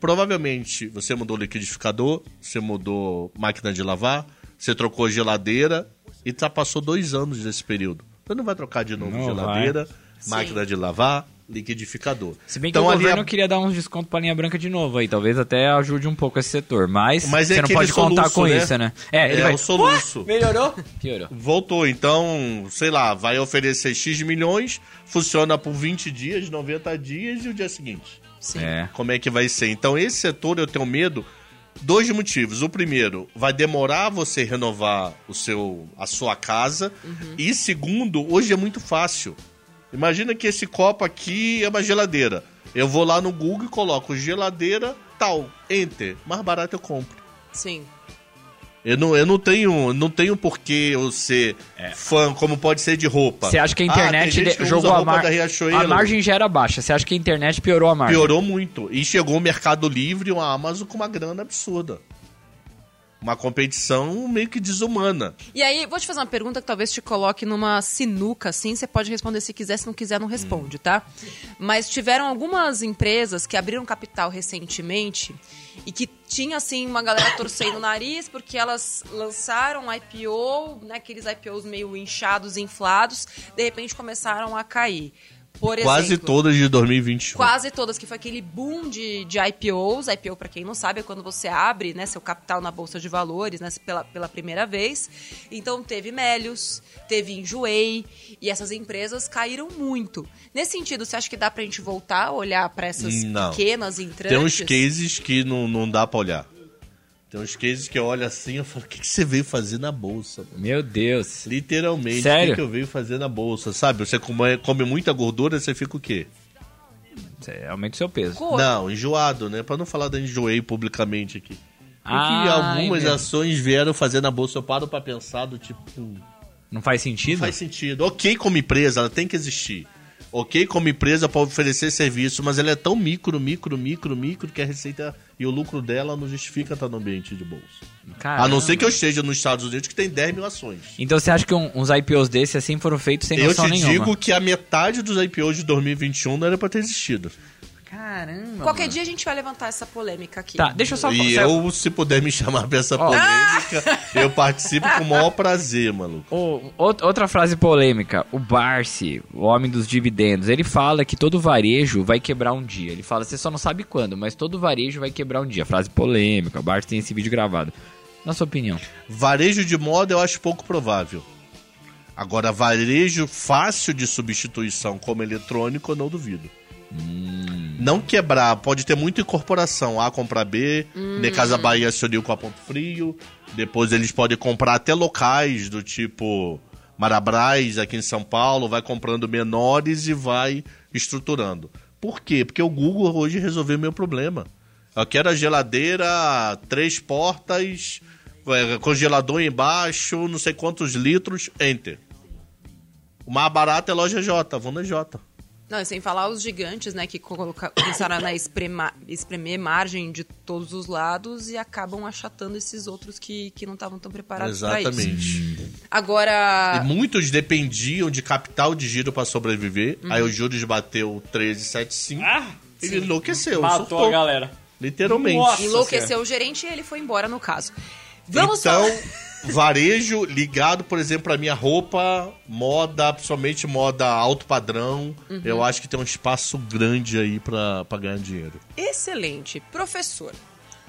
Provavelmente você mudou liquidificador, você mudou máquina de lavar, você trocou geladeira e já passou dois anos desse período. Você não vai trocar de novo Não geladeira, Sim. máquina de lavar, liquidificador. Se bem que Então, o governo a- queria dar uns descontos pra linha branca de novo aí. Talvez até ajude um pouco esse setor. Mas, Mas é você não pode contar soluço, com né? isso, né? É, ele É vai... o soluço. Ué, melhorou? Piorou. Voltou, então, sei lá, vai oferecer X milhões, funciona por 20 dias, 90 dias e o dia seguinte. sim. É. Como é que vai ser? Então, esse setor eu tenho medo. Dois motivos. O primeiro, vai demorar você renovar o seu, a sua casa. E segundo, hoje é muito fácil. Imagina que esse copo aqui é uma geladeira. Eu vou lá no Google e coloco geladeira tal, enter. Mais barato eu compro. Sim. Eu não, eu não tenho, não tenho porquê eu ser fã, como pode ser de roupa. Você acha que a Ah, internet de- que jogou a, mar... a margem já era baixa? Você acha que a internet piorou a margem? Piorou muito. E chegou o Mercado Livre e a Amazon com uma grana absurda. Uma competição meio que desumana. E aí, vou te fazer uma pergunta que talvez te coloque numa sinuca, assim. Você pode responder se quiser, se não quiser, não responde, tá? Mas tiveram algumas empresas que abriram capital recentemente e que tinha, assim, uma galera torcendo o nariz porque elas lançaram IPO, né? Aqueles IPOs meio inchados, inflados, de repente começaram a cair. Por Quase exemplo, todas de 2021. Quase todas, que foi aquele boom de, de IPOs. IPO, para quem não sabe, é quando você abre né, seu capital na Bolsa de Valores né, pela, pela primeira vez. Então, teve Melius, teve Enjoei, e essas empresas caíram muito. Nesse sentido, você acha que dá pra gente voltar a olhar pra essas Não. pequenas entrantes? Tem uns cases que não, não dá pra olhar. Tem uns cases que eu olho assim e eu falo, o que, que você veio fazer na bolsa? mano?" Meu Deus. Literalmente, Sério? o que, que eu venho fazer na bolsa? Sabe, você come, come muita gordura, você fica o quê? Você aumenta o seu peso. Cor. Não, enjoado, né? Pra não falar da enjoei publicamente aqui. Porque Ah, algumas entendi. ações vieram fazer na bolsa, eu paro pra pensar do tipo... hum, Não faz sentido? Faz sentido. Ok como empresa, ela tem que existir. Ok como empresa para oferecer serviço, mas ela é tão micro, micro, micro, micro que a receita e o lucro dela não justifica estar no ambiente de bolsa. Caramba. A não ser que eu esteja nos Estados Unidos que tem 10 mil ações. Então você acha que um- uns IPOs desses assim foram feitos sem Eu noção te nenhuma? digo que a metade dos IPOs de 2021 não era para ter existido. Caramba. Qualquer mano. dia a gente vai levantar essa polêmica aqui. Tá, deixa eu só... E eu, se puder me chamar pra essa Ó. polêmica, eu participo com o maior prazer, maluco. O- out- outra frase polêmica, o Barsi, o homem dos dividendos, ele fala que todo varejo vai quebrar um dia. Ele fala, você só não sabe quando, mas todo varejo vai quebrar um dia. Frase polêmica, o Barsi tem esse vídeo gravado. Na sua opinião? Varejo de moda eu acho pouco provável. Agora, varejo fácil de substituição como eletrônico, eu não duvido. Não quebrar, pode ter muita incorporação. A comprar B, de Casa Bahia se uniu com a Ponto Frio. Depois eles podem comprar até locais do tipo Marabras aqui em São Paulo, vai comprando menores e vai estruturando. Por quê? Porque o Google hoje resolveu meu problema. Eu quero a geladeira, três portas, é, congelador embaixo, não sei quantos litros, enter. O mais barato é loja J, vou na J. Não, e sem falar os gigantes, né, que coloca- começaram a esprema- espremer margem de todos os lados e acabam achatando esses outros que, que não estavam tão preparados para isso. Exatamente. Agora, E muitos dependiam de capital de giro para sobreviver. Uhum. Aí o juros bateu 13,75. ele enlouqueceu, Matou surtou. a galera. Literalmente. Nossa. enlouqueceu o gerente e ele foi embora no caso. Vamos então, falar... varejo ligado, por exemplo, pra minha roupa, moda, principalmente moda alto padrão. Uhum. Eu acho que tem um espaço grande aí pra ganhar dinheiro. Excelente. Professor,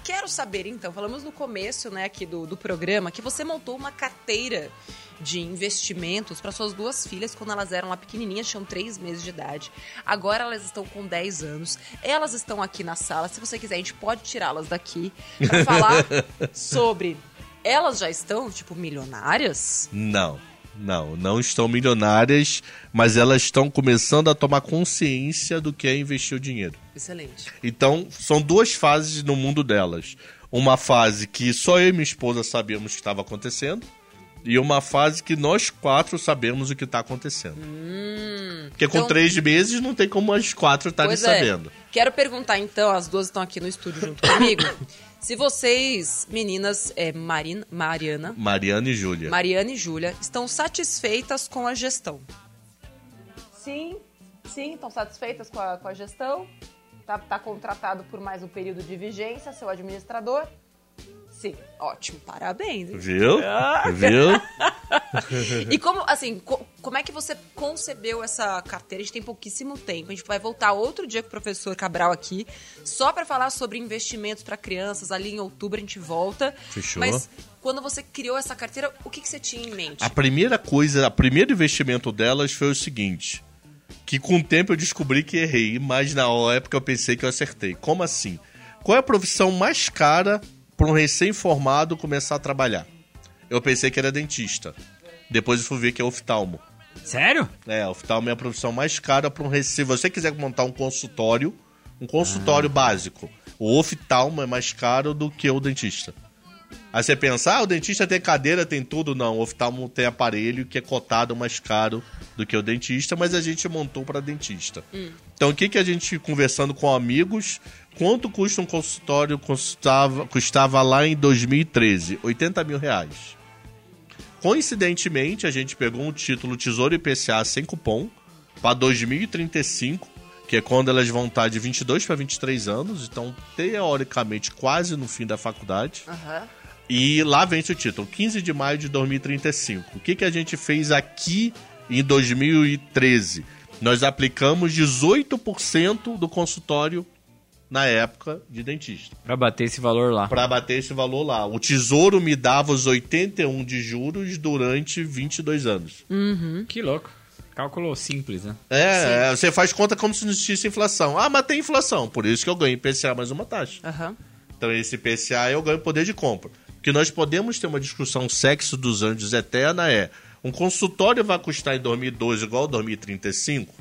quero saber então, falamos no começo né, aqui do, do programa que você montou uma carteira de investimentos para suas duas filhas quando elas eram lá pequenininhas, tinham três meses de idade. Agora elas estão com 10 anos. Elas estão aqui na sala. Se você quiser, a gente pode tirá-las daqui para falar sobre. Elas já estão, tipo, milionárias? Não, não, não estão milionárias, mas elas estão começando a tomar consciência do que é investir o dinheiro. Excelente. Então, são duas fases no mundo delas. Uma fase que só eu e minha esposa sabíamos que estava acontecendo, e uma fase que nós quatro sabemos o que está acontecendo. Porque com então- três meses não tem como as quatro estarem Pois é. sabendo. Quero perguntar então, as duas estão aqui no estúdio junto comigo. Se vocês, meninas, é, Marina, Mariana, Mariana e Júlia. Mariana e Júlia, estão satisfeitas com a gestão? Sim, sim, estão satisfeitas com a, com a gestão. Tá, tá contratado por mais um período de vigência, seu administrador? Sim, ótimo, parabéns. Viu? Ah. Viu? E como, assim, co- como é que você concebeu essa carteira? A gente tem pouquíssimo tempo. A gente vai voltar outro dia com o professor Cabral aqui, só para falar sobre investimentos para crianças. Ali em outubro a gente volta. Fechou. Mas quando você criou essa carteira, o que, que você tinha em mente? A primeira coisa, o primeiro investimento delas foi o seguinte: que com o tempo eu descobri que errei, mas na época eu pensei que eu acertei. Como assim? Qual é a profissão mais cara para um recém-formado começar a trabalhar? Eu pensei que era dentista. Depois eu fui ver que é oftalmo. Sério? É, oftalmo é a profissão mais cara para um. Se você quiser montar um consultório, um consultório básico, o oftalmo é mais caro do que o dentista. Aí você pensa, ah, o dentista tem cadeira, tem tudo. Não, o oftalmo tem aparelho que é cotado mais caro do que o dentista, mas a gente montou para dentista. Então, o que, que a gente, conversando com amigos, quanto custa um consultório? Custava, custava lá em 2013, 80 mil reais. Coincidentemente, a gente pegou um título Tesouro IPCA sem cupom para 2035, que é quando elas vão estar de 22 para 23 anos, então teoricamente quase no fim da faculdade. Aham. E lá vence o título, 15 de maio de 2035. O que, que a gente fez aqui em 2013? Nós aplicamos 18% do consultório na época de dentista. Pra bater esse valor lá. Pra bater esse valor lá. O tesouro me dava os 81 de juros durante 22 anos. Que louco. Cálculo simples, né? É, é, você faz conta como se não existisse inflação. Ah, mas tem inflação, por isso que eu ganho IPCA mais uma taxa. Aham. Então esse IPCA eu ganho poder de compra. O que nós podemos ter uma discussão sexo dos anjos eterna é, um consultório vai custar em 2012 igual 2035?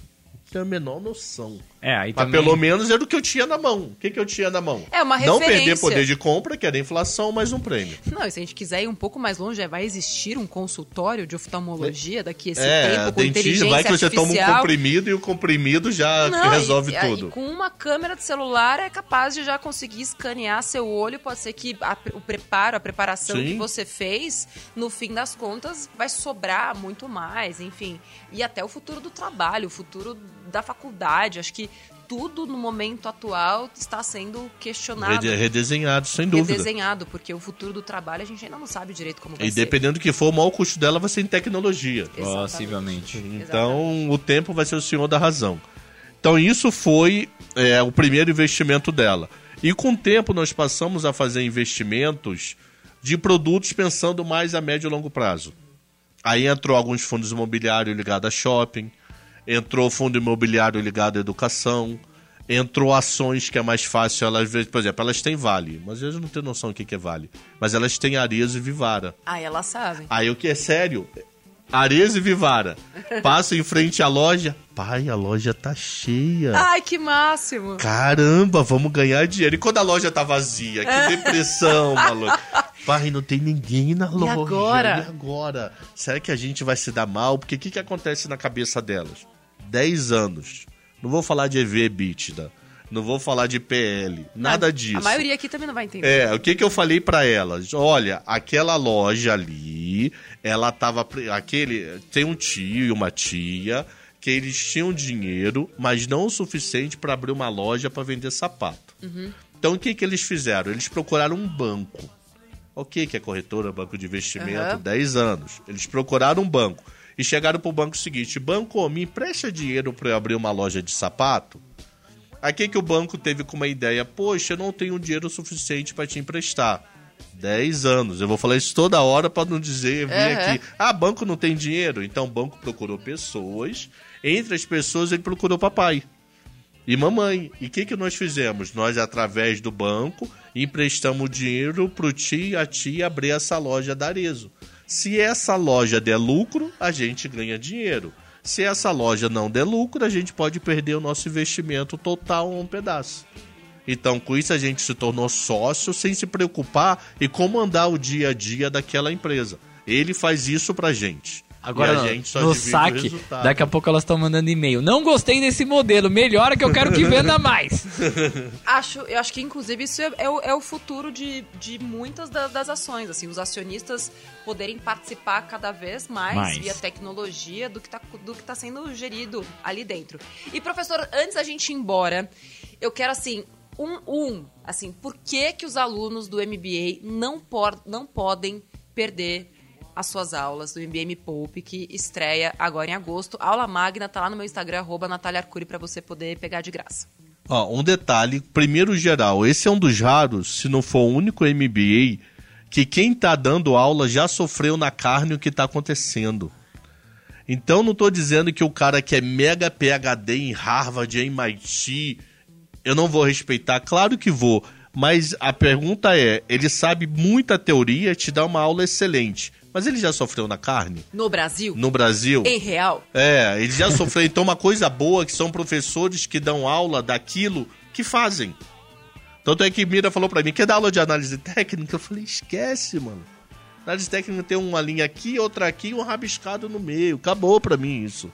Tenho a menor noção. É, aí Mas também... pelo menos era o que eu tinha na mão. O que, que eu tinha na mão? É uma Não perder referência. poder de compra, que era a inflação, mais um prêmio. Não, e se a gente quiser ir um pouco mais longe, é, vai existir um consultório de oftalmologia daqui a esse é, tempo com dentista, inteligência vai que você toma um artificial. comprimido e o comprimido já Não, resolve e- tudo. E com uma câmera de celular é capaz de já conseguir escanear seu olho. Pode ser que a- o preparo, a preparação Sim. que você fez, no fim das contas, vai sobrar muito mais, enfim. E até o futuro do trabalho, o futuro da faculdade. Acho que tudo no momento atual está sendo questionado. Rede- Redesenhado, sem dúvida. Redesenhado, porque o futuro do trabalho a gente ainda não sabe direito como vai E ser. dependendo do que for, o maior custo dela vai ser em tecnologia. Exatamente. Possivelmente. Então, o tempo vai ser o senhor da razão. Então, isso foi é, o primeiro investimento dela. E com o tempo, nós passamos a fazer investimentos de produtos pensando mais a médio e longo prazo. Aí entrou alguns fundos imobiliários ligados a shopping, entrou fundo imobiliário ligado à educação, entrou ações que é mais fácil, elas, por exemplo, elas têm Vale, mas eles não têm noção do que é Vale. Mas elas têm Arezo e Vivara. Ah, elas sabem. Aí o que é sério? Arezzo e Vivara. Passo em frente à loja. Pai, a loja tá cheia. Ai, que máximo! Caramba, vamos ganhar dinheiro. E quando a loja tá vazia? Que depressão, maluco. Pai, não tem ninguém na loja. agora? E agora? Será que a gente vai se dar mal? Porque o que, que acontece na cabeça delas? 10 anos. Não vou falar de EV EBITDA. Não vou falar de PL. Nada disso. A maioria aqui também não vai entender. É, o que que eu falei pra elas? Olha, aquela loja ali, ela tava aquele tem um tio e uma tia que eles tinham dinheiro, mas não o suficiente pra abrir uma loja pra vender sapato. Então o que que eles fizeram? Eles procuraram um banco. O que que é corretora, banco de investimento, Aham. 10 anos. Eles procuraram um banco e chegaram pro banco seguinte: "Banco, me empresta dinheiro pra eu abrir uma loja de sapato?" Aqui que o banco teve com uma ideia, poxa, eu não tenho dinheiro suficiente para te emprestar. 10 anos. Eu vou falar isso toda hora para não dizer, vir Aham. aqui, ah, banco não tem dinheiro. Então o banco procurou pessoas, entre as pessoas ele procurou papai e mamãe. E o que, que nós fizemos? Nós, através do banco, emprestamos dinheiro pro tio e a tia abrir essa loja da Arezo. Se essa loja der lucro, a gente ganha dinheiro. Se essa loja não der lucro, a gente pode perder o nosso investimento total ou um pedaço. Então, com isso, a gente se tornou sócio sem se preocupar em comandar o dia a dia daquela empresa. Ele faz isso pra gente. Agora, e a gente só no saque, daqui a pouco elas estão mandando e-mail. Não gostei desse modelo, melhora que eu quero que venda mais. Acho, eu acho que, inclusive, isso é, é o, é o futuro de, de muitas da- das ações. Assim, os acionistas poderem participar cada vez mais, Mais. via tecnologia do que, tá, do que tá sendo gerido ali dentro. E, professor, antes da gente ir embora, eu quero, assim, um, um assim, por que, que os alunos do MBA não, por, não podem perder as suas aulas do MBA Me Poupe, que estreia agora em agosto. Aula magna tá lá no meu Instagram, arroba Natália Arcuri, pra você poder pegar de graça. Um detalhe, primeiro geral, esse é um dos raros, se não for o único MBA, que quem tá dando aula já sofreu na carne o que tá acontecendo. Então não tô dizendo que o cara que é mega PhD em Harvard, em MIT, eu não vou respeitar, claro que vou, mas a pergunta é, ele sabe muita teoria, te dá uma aula excelente, mas ele já sofreu na carne? No Brasil, No Brasil? em real, É, ele já sofreu. Então, uma coisa boa que são professores que dão aula daquilo que fazem. Tanto é que Mira falou pra mim, quer dar aula de análise técnica? Eu falei, esquece, mano. Análise técnica tem uma linha aqui, outra aqui e um rabiscado no meio. Acabou pra mim isso.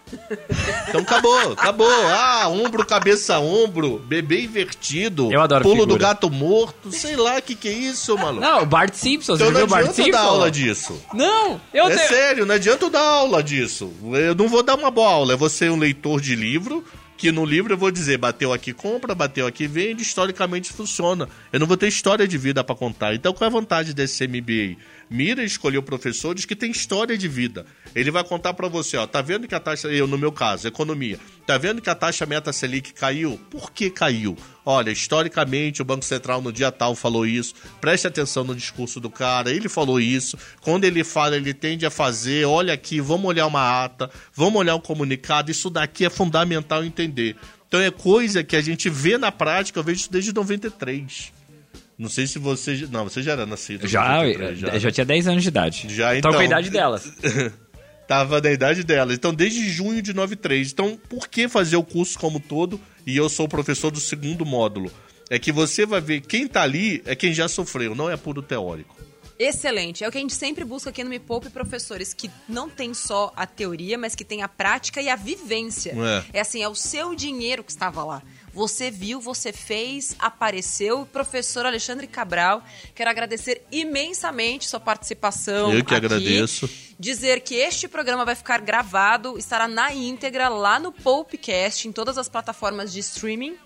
Então acabou, acabou. Ah, ombro, cabeça, ombro, bebê invertido, Eu adoro pulo do figura. gato morto, sei lá o que que é isso, maluco. Não, o Bart Simpson, então você não viu o Bart adianta Simpson? dar aula disso. Não, eu É sério, não adianta eu dar aula disso. Eu não vou dar uma boa aula, eu vou ser um leitor de livro, que no livro eu vou dizer, bateu aqui compra, bateu aqui vende, historicamente funciona. Eu não vou ter história de vida pra contar. Então qual é a vantagem desse MBA? Mira escolher professores que têm história de vida. Ele vai contar para você, ó, tá vendo que a taxa, eu no meu caso, economia, tá vendo que a taxa meta Selic caiu? Por que caiu? Olha, historicamente o Banco Central no dia tal falou isso. Preste atenção no discurso do cara, ele falou isso. Quando ele fala, ele tende a fazer, olha aqui, vamos olhar uma ata, vamos olhar um comunicado, isso daqui é fundamental entender. Então é coisa que a gente vê na prática, eu vejo isso desde 93. Não sei se você. Não, você já era nascido. Já, 93, já, já tinha 10 anos de idade. Já, então. com a idade delas. Tava na idade dela. Então, desde junho de 93. Então, por que fazer o curso como todo? E eu sou o professor do segundo módulo. É que você vai ver quem tá ali é quem já sofreu, não é puro teórico. Excelente. É o que a gente sempre busca aqui no Me Poupe, professores que não tem só a teoria, mas que tem a prática e a vivência. É. É assim, é o seu dinheiro que estava lá. Você viu, você fez, apareceu. Professor Alexandre Cabral, quero agradecer imensamente sua participação. Eu que aqui. agradeço. Dizer que este programa vai ficar gravado, estará na íntegra lá no Poupecast, em todas as plataformas de streaming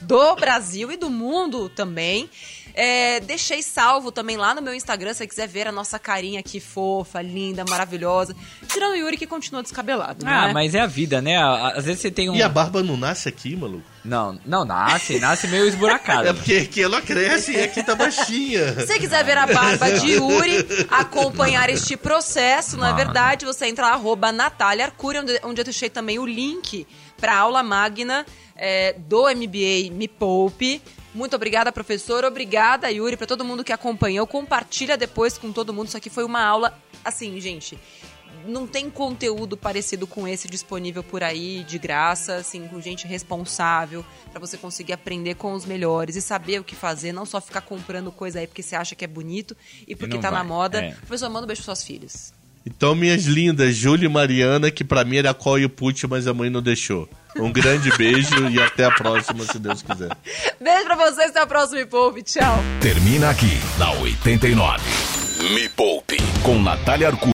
do Brasil e do mundo também. É, deixei salvo também lá no meu Instagram, se você quiser ver a nossa carinha aqui fofa, linda, maravilhosa. Tirando o Yuri que continua descabelado, Ah, né? mas é a vida, né? Às vezes você tem um. E a barba não nasce aqui, maluco? Não, não nasce, nasce meio esburacado. É porque aqui ela cresce e aqui tá baixinha. Se você quiser ver a barba de Yuri, acompanhar este processo, não é Ah. verdade? Você entra lá, arroba Natália Arcuri, onde, onde eu deixei também o link para aula magna é, do MBA Me Poupe. Muito obrigada, professor. Obrigada, Yuri, para todo mundo que acompanhou. Compartilha depois com todo mundo. Isso aqui foi uma aula, assim, gente. Não tem conteúdo parecido com esse disponível por aí, de graça, assim, com gente responsável, para você conseguir aprender com os melhores e saber o que fazer, não só ficar comprando coisa aí porque você acha que é bonito e porque não tá na moda. é. Professor, manda um beijo pros seus filhos. Então, minhas lindas, Júlia e Mariana, que pra mim era Call e Put, mas a mãe não deixou. Um grande beijo e até a próxima, se Deus quiser. Beijo pra vocês, até a próxima, Me Poupe. Tchau. Termina aqui, na 89. Me Poupe, com Natália Arcuri.